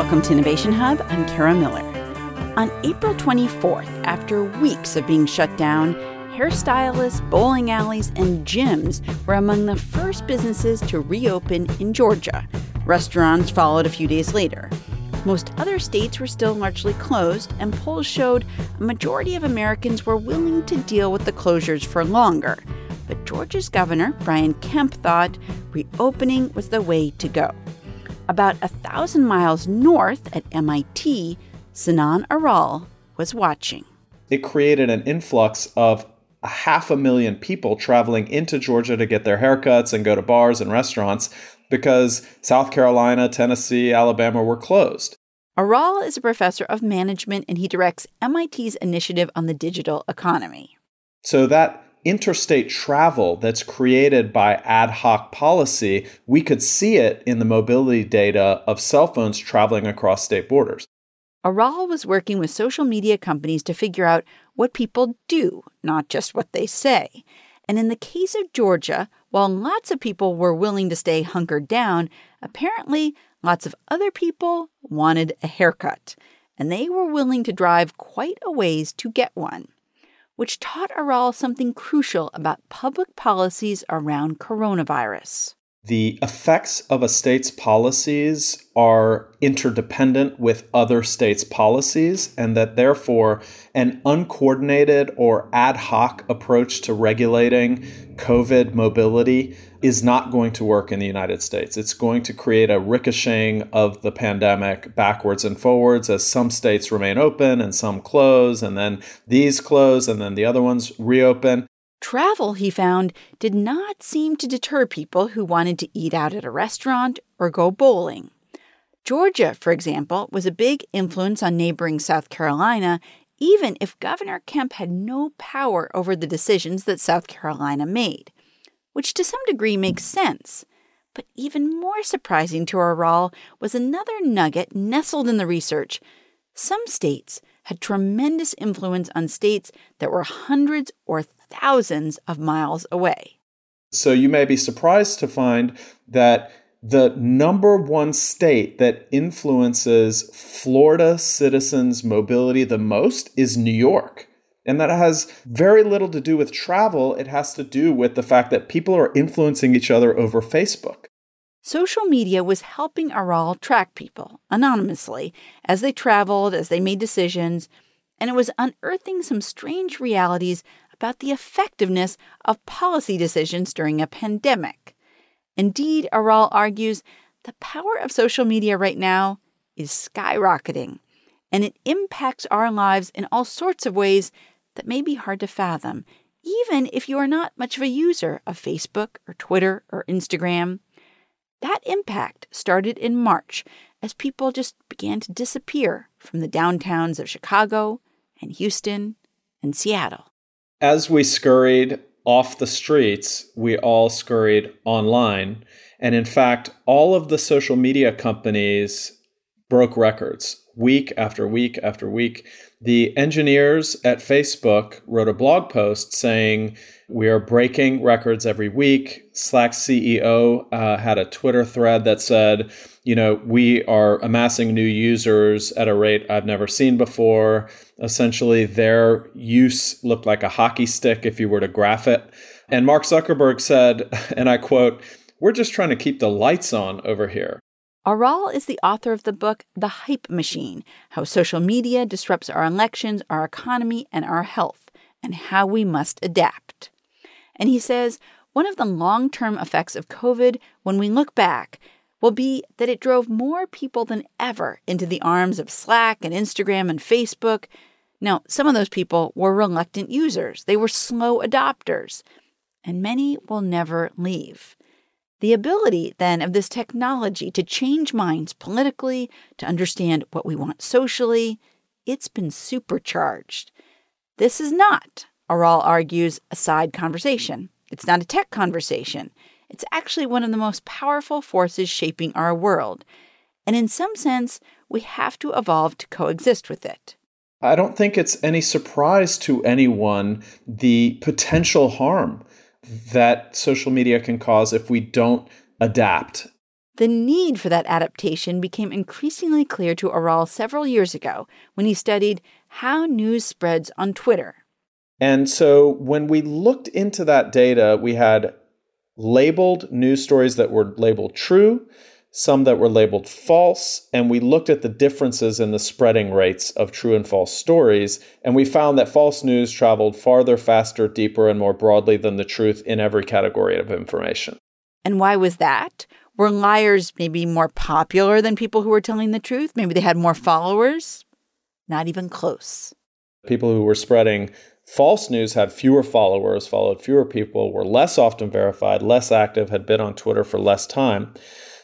Welcome to Innovation Hub. I'm Kara Miller. On April 24th, after weeks of being shut down, hairstylists, bowling alleys, and gyms were among the first businesses to reopen in Georgia. Restaurants followed a few days later. Most other states were still largely closed, and polls showed a majority of Americans were willing to deal with the closures for longer. But Georgia's governor, Brian Kemp, thought reopening was the way to go. About a thousand miles north at MIT, Sinan Aral was watching. It created an influx of a half a million people traveling into Georgia to get their haircuts and go to bars and restaurants because South Carolina, Tennessee, Alabama were closed. Aral is a professor of management and he directs MIT's initiative on the digital economy. So that interstate travel that's created by ad hoc policy, we could see it in the mobility data of cell phones traveling across state borders. Aral was working with social media companies to figure out what people do, not just what they say. And in the case of Georgia, while lots of people were willing to stay hunkered down, apparently lots of other people wanted a haircut, and they were willing to drive quite a ways to get one, which taught Aral something crucial about public policies around coronavirus the effects of a state's policies are interdependent with other states' policies, and that therefore an uncoordinated or ad hoc approach to regulating COVID mobility is not going to work in the United States. It's going to create a ricocheting of the pandemic backwards and forwards as some states remain open and some close, and then these close, and then the other ones reopen. Travel, he found, did not seem to deter people who wanted to eat out at a restaurant or go bowling. Georgia, for example, was a big influence on neighboring South Carolina, even if Governor Kemp had no power over the decisions that South Carolina made, which to some degree makes sense. But even more surprising to Aral was another nugget nestled in the research. Some states had tremendous influence on states that were hundreds or thousands of miles away. So you may be surprised to find that the number one state that influences Florida citizens' mobility the most is New York. And that has very little to do with travel. It has to do with the fact that people are influencing each other over Facebook. Social media was helping Aral track people anonymously as they traveled, as they made decisions, and it was unearthing some strange realities about the effectiveness of policy decisions during a pandemic. Indeed, Aral argues the power of social media right now is skyrocketing, and it impacts our lives in all sorts of ways that may be hard to fathom, even if you are not much of a user of Facebook or Twitter or Instagram. That impact started in March as people just began to disappear from the downtowns of Chicago and Houston and Seattle. As we scurried off the streets, we all scurried online. And in fact, all of the social media companies broke records week after week after week. The engineers at Facebook wrote a blog post saying, We are breaking records every week. Slack CEO uh, had a Twitter thread that said, You know, we are amassing new users at a rate I've never seen before. Essentially, their use looked like a hockey stick if you were to graph it. And Mark Zuckerberg said, and I quote, We're just trying to keep the lights on over here. Aral is the author of the book The Hype Machine How Social Media Disrupts Our Elections, Our Economy, and Our Health, and How We Must Adapt. And he says one of the long term effects of COVID, when we look back, will be that it drove more people than ever into the arms of Slack and Instagram and Facebook. Now, some of those people were reluctant users, they were slow adopters, and many will never leave. The ability, then, of this technology to change minds politically, to understand what we want socially, it's been supercharged. This is not, Aral argues, a side conversation. It's not a tech conversation. It's actually one of the most powerful forces shaping our world. And in some sense, we have to evolve to coexist with it. I don't think it's any surprise to anyone the potential harm that social media can cause if we don't adapt. The need for that adaptation became increasingly clear to Aral several years ago when he studied how news spreads on Twitter. And so when we looked into that data, we had labeled news stories that were labeled true, some that were labeled false, and we looked at the differences in the spreading rates of true and false stories. And we found that false news traveled farther, faster, deeper, and more broadly than the truth in every category of information. And why was that? Were liars maybe more popular than people who were telling the truth? Maybe they had more followers? Not even close. People who were spreading false news had fewer followers, followed fewer people, were less often verified, less active, had been on Twitter for less time.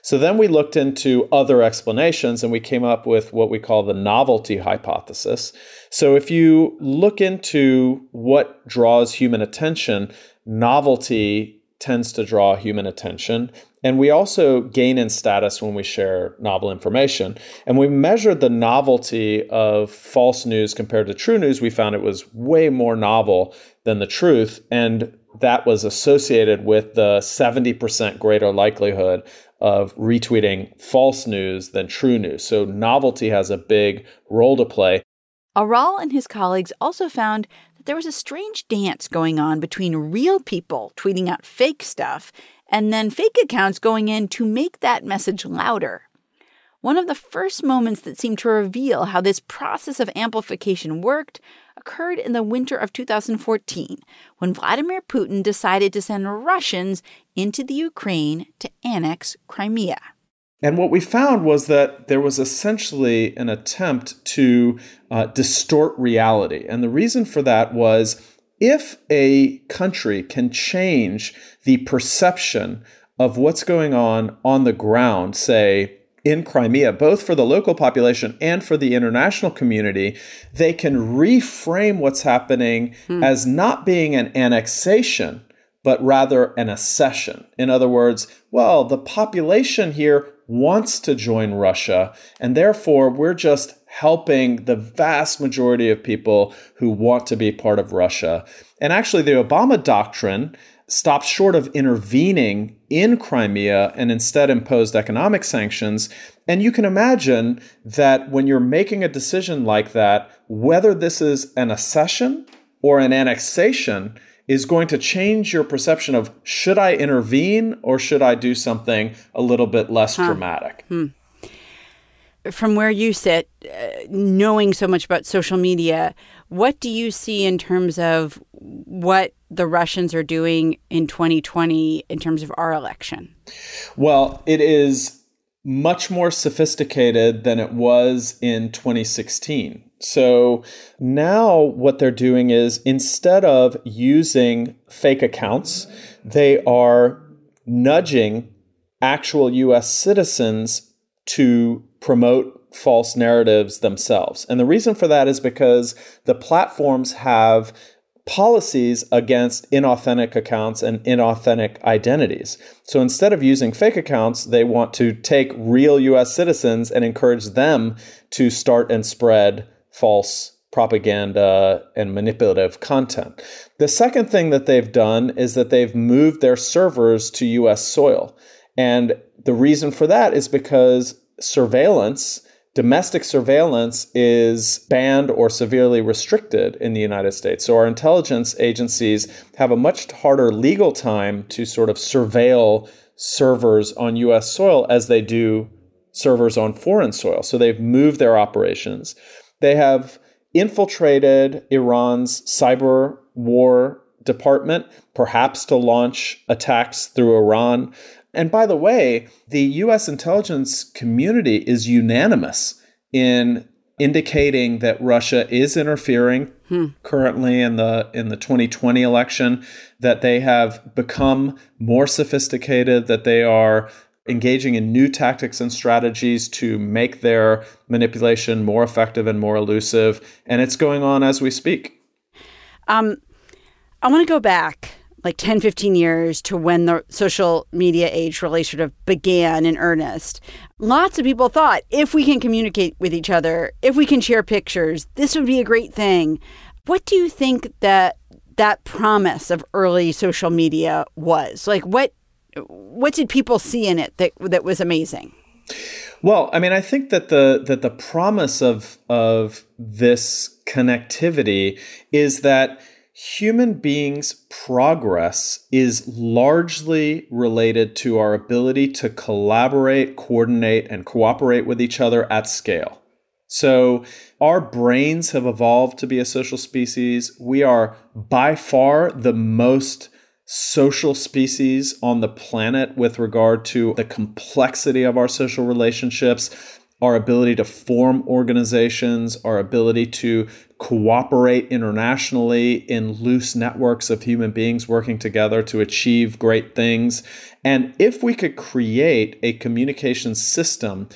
So then we looked into other explanations and we came up with what we call the novelty hypothesis. So if you look into what draws human attention, novelty tends to draw human attention. And we also gain in status when we share novel information. And we measured the novelty of false news compared to true news. We found it was way more novel than the truth. And that was associated with the 70% greater likelihood of retweeting false news than true news. So novelty has a big role to play. Aral and his colleagues also found that there was a strange dance going on between real people tweeting out fake stuff and then fake accounts going in to make that message louder. One of the first moments that seemed to reveal how this process of amplification worked occurred in the winter of 2014 when Vladimir Putin decided to send Russians into the Ukraine to annex Crimea. And what we found was that there was essentially an attempt to uh, distort reality. And the reason for that was if a country can change the perception of what's going on on the ground, say, in Crimea, both for the local population and for the international community, they can reframe what's happening hmm. as not being an annexation, but rather an accession. In other words, well, the population here wants to join Russia, and therefore we're just helping the vast majority of people who want to be part of Russia. And actually, the Obama doctrine stopped short of intervening in Crimea and instead imposed economic sanctions. And you can imagine that when you're making a decision like that, whether this is an accession or an annexation is going to change your perception of should I intervene or should I do something a little bit less huh. dramatic. Hmm. From where you sit, uh, knowing so much about social media, what do you see in terms of what the Russians are doing in 2020 in terms of our election? Well, it is much more sophisticated than it was in 2016. So now what they're doing is instead of using fake accounts, they are nudging actual US citizens to promote false narratives themselves. And the reason for that is because the platforms have policies against inauthentic accounts and inauthentic identities. So instead of using fake accounts, they want to take real US citizens and encourage them to start and spread false propaganda and manipulative content. The second thing that they've done is that they've moved their servers to US soil. And the reason for that is because surveillance domestic surveillance is banned or severely restricted in the United States. So our intelligence agencies have a much harder legal time to sort of surveil servers on US soil as they do servers on foreign soil. So they've moved their operations. They have infiltrated Iran's cyber war department, perhaps to launch attacks through Iran. And by the way, the US intelligence community is unanimous in indicating that Russia is interfering hmm. currently in the in the 2020 election that they have become more sophisticated that they are engaging in new tactics and strategies to make their manipulation more effective and more elusive and it's going on as we speak um, i want to go back like 10, 15 years to when the social media age really sort of began in earnest. Lots of people thought if we can communicate with each other, if we can share pictures, this would be a great thing. What do you think that that promise of early social media was? Like what what did people see in it that that was amazing? Well, I mean, I think that the that the promise of of this connectivity is that human beings' progress is largely related to our ability to collaborate, coordinate, and cooperate with each other at scale. So, our brains have evolved to be a social species. We are by far the most social species on the planet with regard to the complexity of our social relationships, our ability to form organizations, our ability to cooperate internationally in loose networks of human beings working together to achieve great things. And if we could create a communication system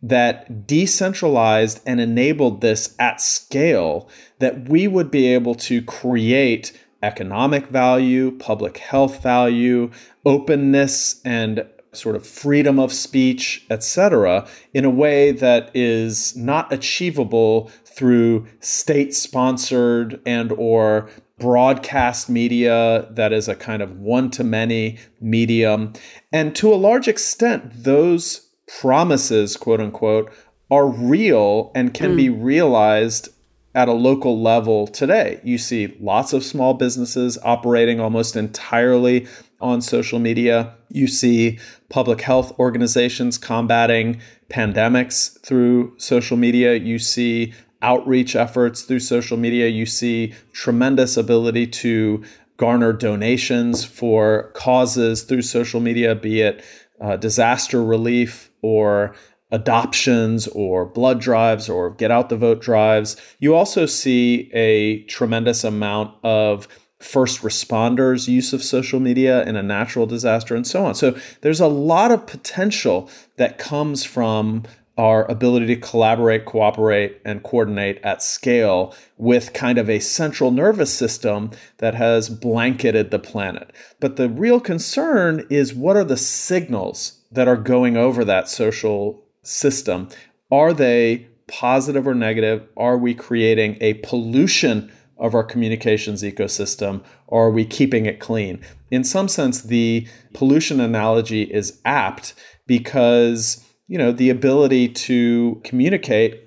that decentralized and enabled this at scale, that we would be able to create economic value, public health value, openness, and sort of freedom of speech, etc., in a way that is not achievable through state-sponsored and or broadcast media that is a kind of one-to-many medium. And to a large extent, those promises, quote unquote, are real and can mm. be realized at a local level today. You see lots of small businesses operating almost entirely on social media. You see public health organizations combating pandemics through social media. You see outreach efforts through social media. You see tremendous ability to garner donations for causes through social media, be it uh, disaster relief or adoptions or blood drives or get out the vote drives. You also see a tremendous amount of first responders' use of social media in a natural disaster and so on. So there's a lot of potential that comes from our ability to collaborate, cooperate, and coordinate at scale with kind of a central nervous system that has blanketed the planet. But the real concern is what are the signals that are going over that social system, are they positive or negative? Are we creating a pollution of our communications ecosystem or are we keeping it clean? In some sense, the pollution analogy is apt because, you know, the ability to communicate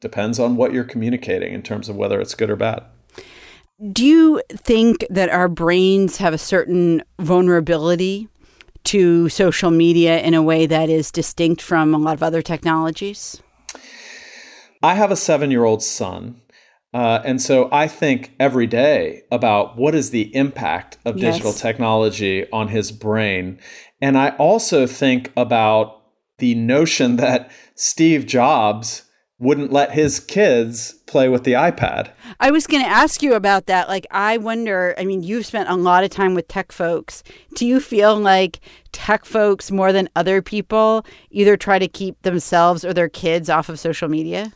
depends on what you're communicating in terms of whether it's good or bad. Do you think that our brains have a certain vulnerability to social media in a way that is distinct from a lot of other technologies? I have a seven year old son. Uh, and so I think every day about what is the impact of yes. digital technology on his brain. And I also think about the notion that Steve Jobs wouldn't let his kids play with the iPad. I was going to ask you about that. Like, I wonder, I mean, you've spent a lot of time with tech folks. Do you feel like tech folks, more than other people, either try to keep themselves or their kids off of social media?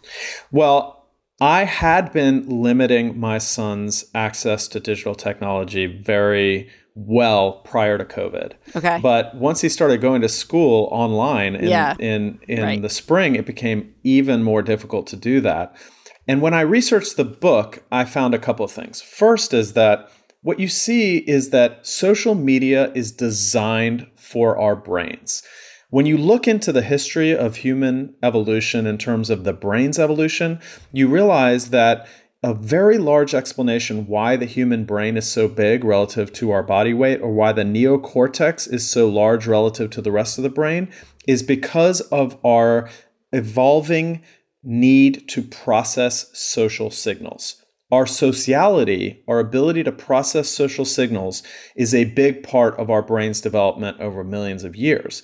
Well, I had been limiting my son's access to digital technology very well prior to COVID. Okay. But once he started going to school online in yeah. in, in right. the spring, it became even more difficult to do that. And when I researched the book, I found a couple of things. First is that what you see is that social media is designed for our brains. When you look into the history of human evolution in terms of the brain's evolution, you realize that a very large explanation why the human brain is so big relative to our body weight or why the neocortex is so large relative to the rest of the brain is because of our evolving need to process social signals. Our sociality, our ability to process social signals, is a big part of our brain's development over millions of years.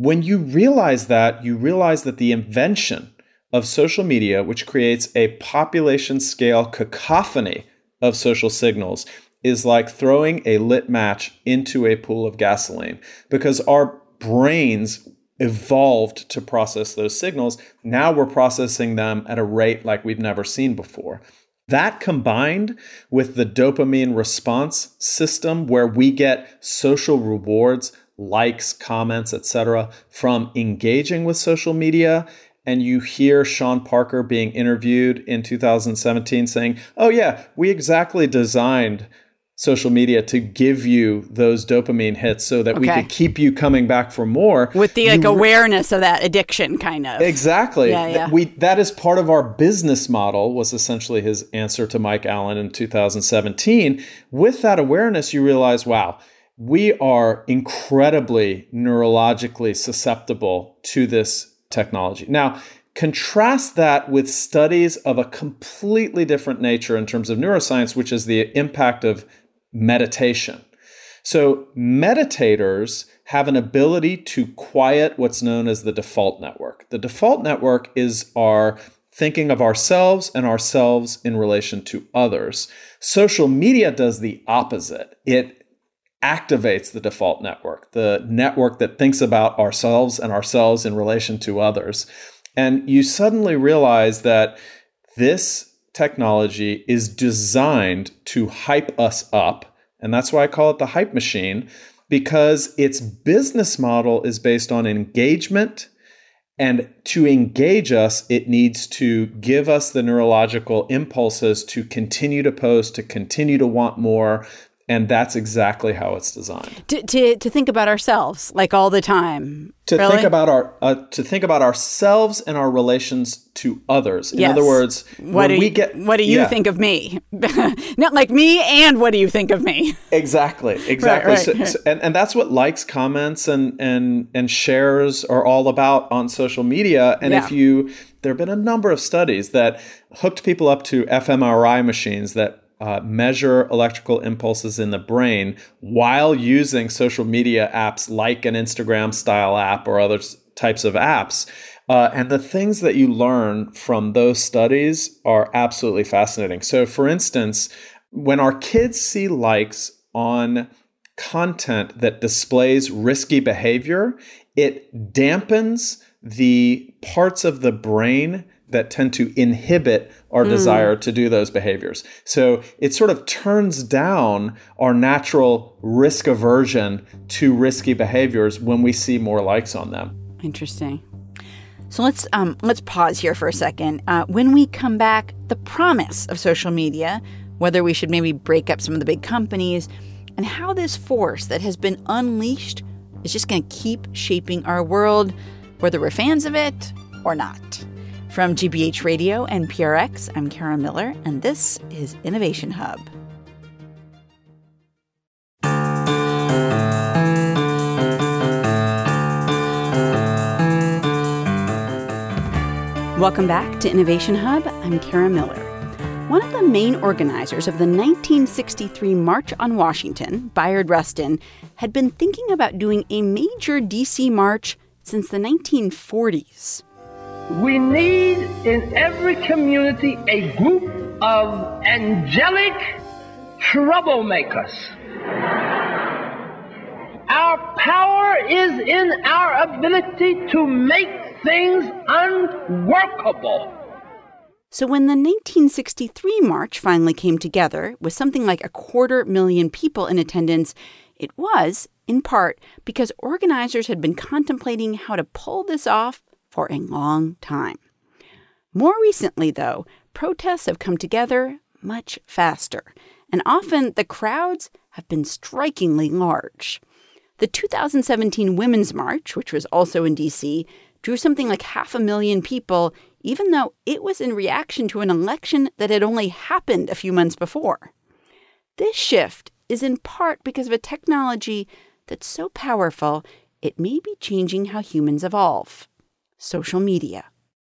When you realize that, you realize that the invention of social media, which creates a population scale cacophony of social signals, is like throwing a lit match into a pool of gasoline because our brains evolved to process those signals. Now we're processing them at a rate like we've never seen before. That combined with the dopamine response system, where we get social rewards, likes, comments, etc., from engaging with social media, and you hear Sean Parker being interviewed in 2017 saying, Oh, yeah, we exactly designed social media to give you those dopamine hits so that we could keep you coming back for more With the like you awareness of that addiction, kind of. Exactly. Yeah, yeah. We that is part of our business model was essentially his answer to Mike Allen in 2017. With that awareness, you realize, wow, we are incredibly neurologically susceptible to this technology. Now, contrast that with studies of a completely different nature in terms of neuroscience, which is the impact of meditation. So, meditators have an ability to quiet what's known as the default network. The default network is our thinking of ourselves and ourselves in relation to others. Social media does the opposite. It activates the default network, the network that thinks about ourselves and ourselves in relation to others. And you suddenly realize that this technology is designed to hype us up. And that's why I call it the hype machine, because its business model is based on engagement. And to engage us, it needs to give us the neurological impulses to continue to post, to continue to want more. And that's exactly how it's designed. To, to, to think about ourselves like all the time. To Really? think about our uh, to think about ourselves and our relations to others. In Yes. other words, What when do we you, get what do you yeah. think of me? Not like me, and what do you think of me? Exactly, exactly. right, So- right. so- and, and that's what likes, comments, and and and shares are all about on social media. And if you, there have been a number of studies that hooked people up to fMRI machines that uh, measure electrical impulses in the brain while using social media apps like an Instagram style app or other types of apps. Uh, and the things that you learn from those studies are absolutely fascinating. So, for instance, when our kids see likes on content that displays risky behavior, it dampens the parts of the brain that tend to inhibit our desire to do those behaviors. So it sort of turns down our natural risk aversion to risky behaviors when we see more likes on them. Interesting. So let's um, let's pause here for a second. Uh, when we come back, the promise of social media, whether we should maybe break up some of the big companies, and how this force that has been unleashed is just going to keep shaping our world, whether we're fans of it or not. From GBH Radio and PRX, I'm Kara Miller, and this is Innovation Hub. Welcome back to Innovation Hub. I'm Kara Miller. One of the main organizers of the 1963 March on Washington, Bayard Rustin, had been thinking about doing a major DC march since the 1940s. We need in every community a group of angelic troublemakers. Our power is in our ability to make things unworkable. So when the 1963 march finally came together with something like a quarter million people in attendance, it was, in part, because organizers had been contemplating how to pull this off for a long time. More recently, though, protests have come together much faster, and often the crowds have been strikingly large. The 2017 Women's March, which was also in DC, drew something like half a million people, even though it was in reaction to an election that had only happened a few months before. This shift is in part because of a technology that's so powerful it may be changing how humans evolve social media.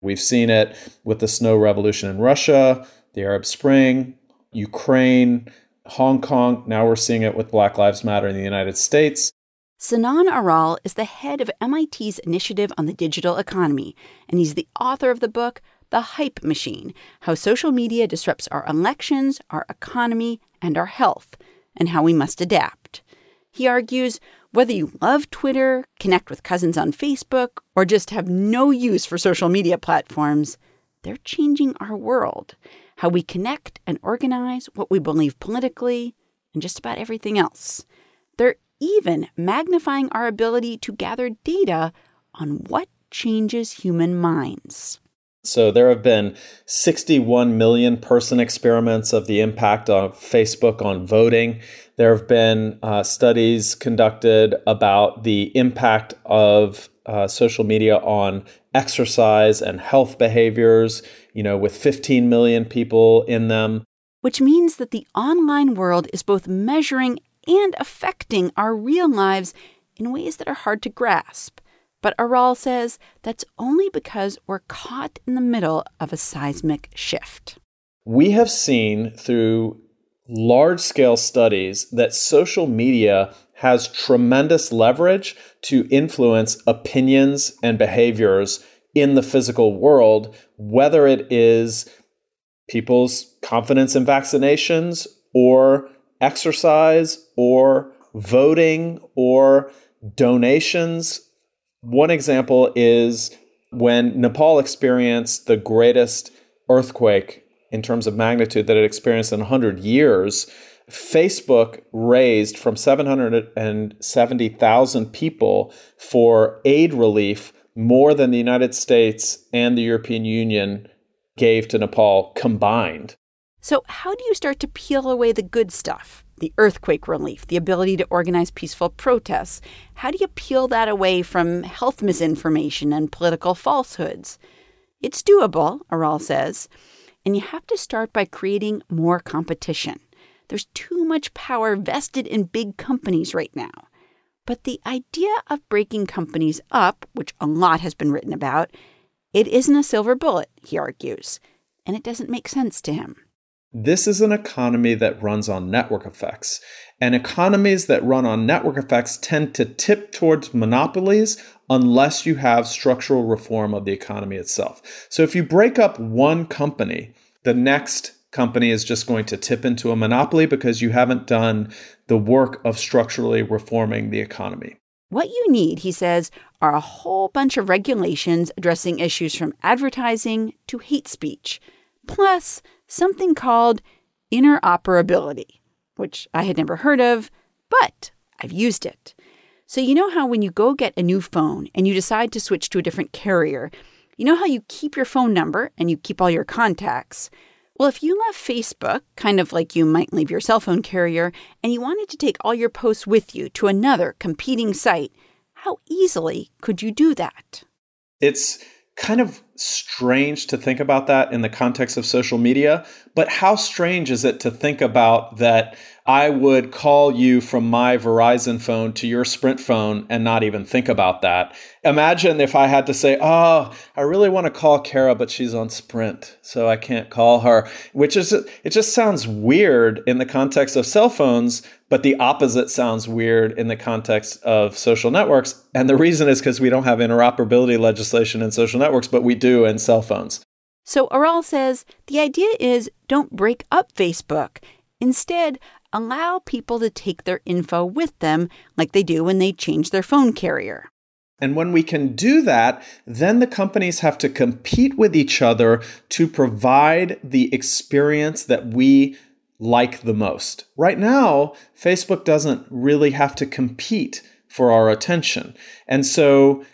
We've seen it with the snow revolution in Russia, the Arab Spring, Ukraine, Hong Kong. Now we're seeing it with Black Lives Matter in the United States. Sinan Aral is the head of MIT's Initiative on the Digital Economy, and he's the author of the book, The Hype Machine How Social Media Disrupts Our Elections, Our Economy, and Our Health, and How We Must Adapt. He argues whether you love Twitter, connect with cousins on Facebook, or just have no use for social media platforms, they're changing our world, how we connect and organize, what we believe politically, and just about everything else. They're even magnifying our ability to gather data on what changes human minds. So there have been 61 million person experiments of the impact of Facebook on voting. There have been uh, studies conducted about the impact of uh, social media on exercise and health behaviors, you know, with 15 million people in them. Which means that the online world is both measuring and affecting our real lives in ways that are hard to grasp. But Aral says that's only because we're caught in the middle of a seismic shift. We have seen through large scale studies that social media has tremendous leverage to influence opinions and behaviors in the physical world, whether it is people's confidence in vaccinations or exercise or voting or donations. One example is when Nepal experienced the greatest earthquake in terms of magnitude that it experienced in 100 years. Facebook raised from 770,000 people for aid relief more than the United States and the European Union gave to Nepal combined. So, how do you start to peel away the good stuff? The earthquake relief, the ability to organize peaceful protests. How do you peel that away from health misinformation and political falsehoods? It's doable, Aral says, and you have to start by creating more competition. There's too much power vested in big companies right now. But the idea of breaking companies up, which a lot has been written about, it isn't a silver bullet, he argues, and it doesn't make sense to him. This is an economy that runs on network effects. And economies that run on network effects tend to tip towards monopolies unless you have structural reform of the economy itself. So if you break up one company, the next company is just going to tip into a monopoly because you haven't done the work of structurally reforming the economy. What you need, he says, are a whole bunch of regulations addressing issues from advertising to hate speech, plus something called interoperability, which I had never heard of, but I've used it. So, you know how when you go get a new phone and you decide to switch to a different carrier, you know how you keep your phone number and you keep all your contacts? Well, if you left Facebook, kind of like you might leave your cell phone carrier, and you wanted to take all your posts with you to another competing site, how easily could you do that? It's kind of strange to think about that in the context of social media, but how strange is it to think about that I would call you from my Verizon phone to your Sprint phone and not even think about that. Imagine if I had to say, "Oh, I really want to call Kara, but she's on Sprint, so I can't call her." Which is it just sounds weird in the context of cell phones, but the opposite sounds weird in the context of social networks. And the reason is because we don't have interoperability legislation in social networks, but we do in cell phones. So Aral says the idea is don't break up Facebook. Instead, allow people to take their info with them like they do when they change their phone carrier. And when we can do that, then the companies have to compete with each other to provide the experience that we like the most. Right now, Facebook doesn't really have to compete for our attention. And so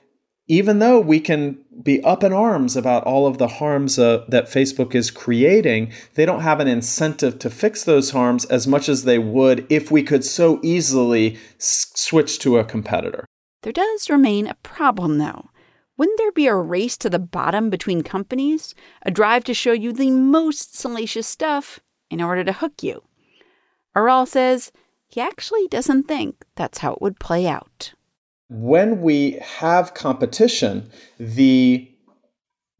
even though we can be up in arms about all of the harms uh, that Facebook is creating, they don't have an incentive to fix those harms as much as they would if we could so easily s- switch to a competitor. There does remain a problem, though. Wouldn't there be a race to the bottom between companies? A drive to show you the most salacious stuff in order to hook you? Aral says he actually doesn't think that's how it would play out when we have competition, the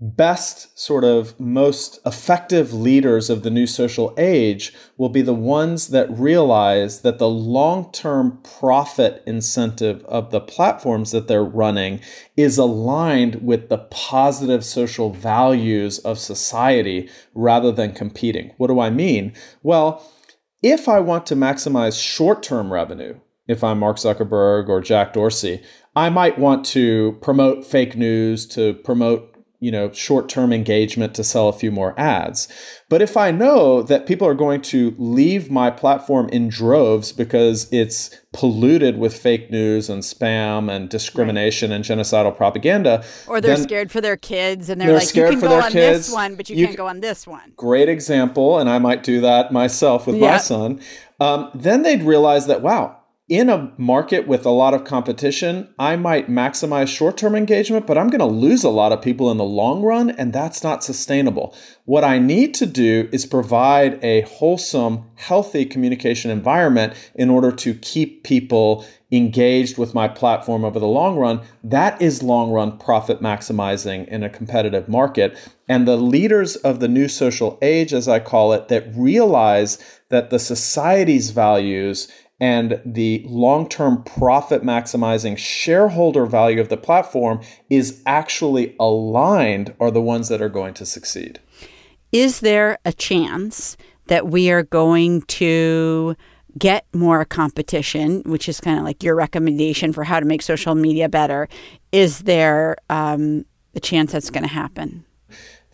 best, sort of most effective leaders of the new social age will be the ones that realize that the long term profit incentive of the platforms that they're running is aligned with the positive social values of society rather than competing. What do I mean? Well, if I want to maximize short term revenue, if I'm Mark Zuckerberg or Jack Dorsey, I might want to promote fake news, to promote you know, short term engagement to sell a few more ads. But if I know that people are going to leave my platform in droves because it's polluted with fake news and spam and discrimination right. and genocidal propaganda, or they're scared for their kids and they're, they're like, you can go on kids. this one, but you, you, can't go on this one. Great example, and I might do that myself with my son. Um, then they'd realize that wow, in a market with a lot of competition, I might maximize short term engagement, but I'm going to lose a lot of people in the long run, and that's not sustainable. What I need to do is provide a wholesome, healthy communication environment in order to keep people engaged with my platform over the long run. That is long run profit maximizing in a competitive market. And the leaders of the new social age, as I call it, that realize that the society's values and the long term profit maximizing shareholder value of the platform is actually aligned are the ones that are going to succeed. Is there a chance that we are going to get more competition, which is kind of like your recommendation for how to make social media better? Is there um, a chance that's going to happen?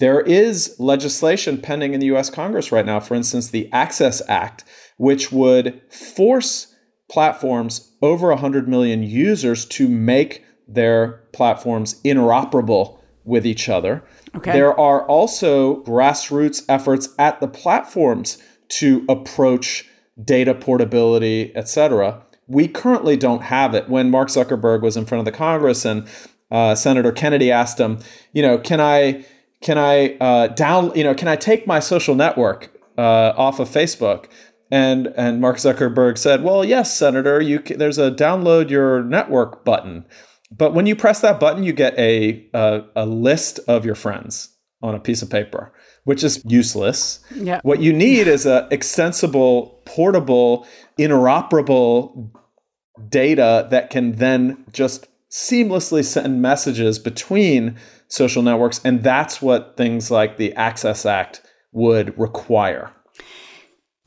There is legislation pending in the US Congress right now, for instance, the Access Act, which would force platforms over 100 million users to make their platforms interoperable with each other. Okay. There are also grassroots efforts at the platforms to approach data portability, etc. We currently don't have it. When Mark Zuckerberg was in front of the Congress and uh, Senator Kennedy asked him, you know, can I can I uh, down, you know, can I take my social network uh, off of Facebook? And and Mark Zuckerberg said, "Well, yes, Senator, you can, there's a download your network button, but when you press that button, you get a, a a list of your friends on a piece of paper, which is useless. Yeah. What you need is a extensible, portable, interoperable data that can then just seamlessly send messages between social networks. And that's what things like the Access Act would require.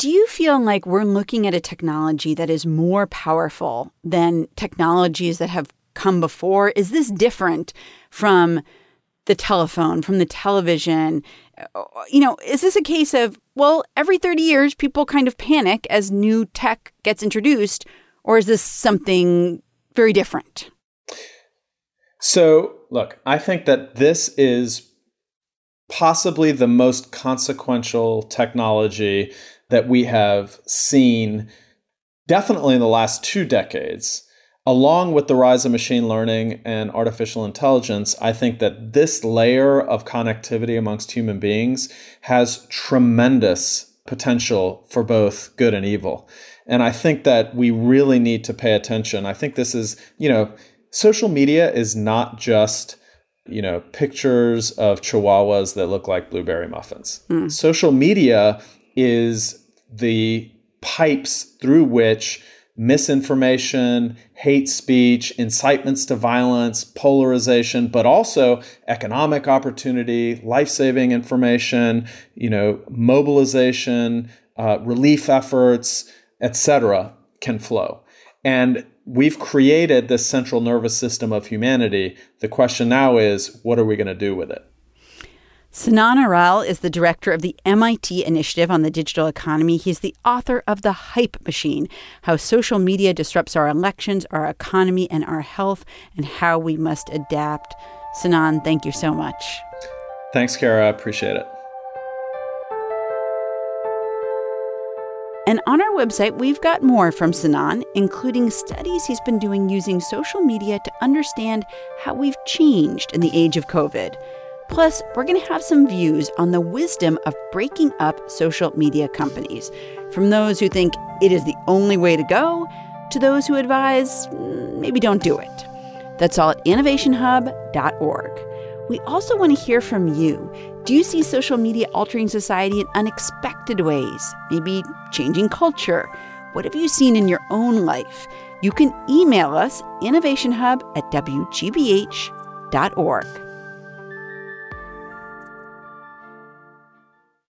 Do you feel like we're looking at a technology that is more powerful than technologies that have come before? Is this different from the telephone, from the television? You know, is this a case of, well, every 30 years people kind of panic as new tech gets introduced, or is this something very different? So, look, I think that this is possibly the most consequential technology that we have seen definitely in the last two decades. Along with the rise of machine learning and artificial intelligence, I think that this layer of connectivity amongst human beings has tremendous potential for both good and evil. And I think that we really need to pay attention. I think this is, you know, social media is not just you know pictures of chihuahuas that look like blueberry muffins mm. social media is the pipes through which misinformation, hate speech, incitements to violence, polarization, but also economic opportunity, life-saving information, you know, mobilization, uh, relief efforts, etc., can flow. And we've created this central nervous system of humanity. The question now is, what are we going to do with it? Sinan Aral is the director of the MIT Initiative on the Digital Economy. He's the author of The Hype Machine How Social Media Disrupts Our Elections, Our Economy, and Our Health, and How We Must Adapt. Sinan, thank you so much. Thanks, Kara. I appreciate it. And on our website, we've got more from Sinan, including studies he's been doing using social media to understand how we've changed in the age of COVID. Plus, we're going to have some views on the wisdom of breaking up social media companies, from those who think it is the only way to go to those who advise mm, maybe don't do it. That's all at innovationhub.org. We also want to hear from you. Do you see social media altering society in unexpected ways? Maybe changing culture? What have you seen in your own life? You can email us innovationhub at wgbh.org.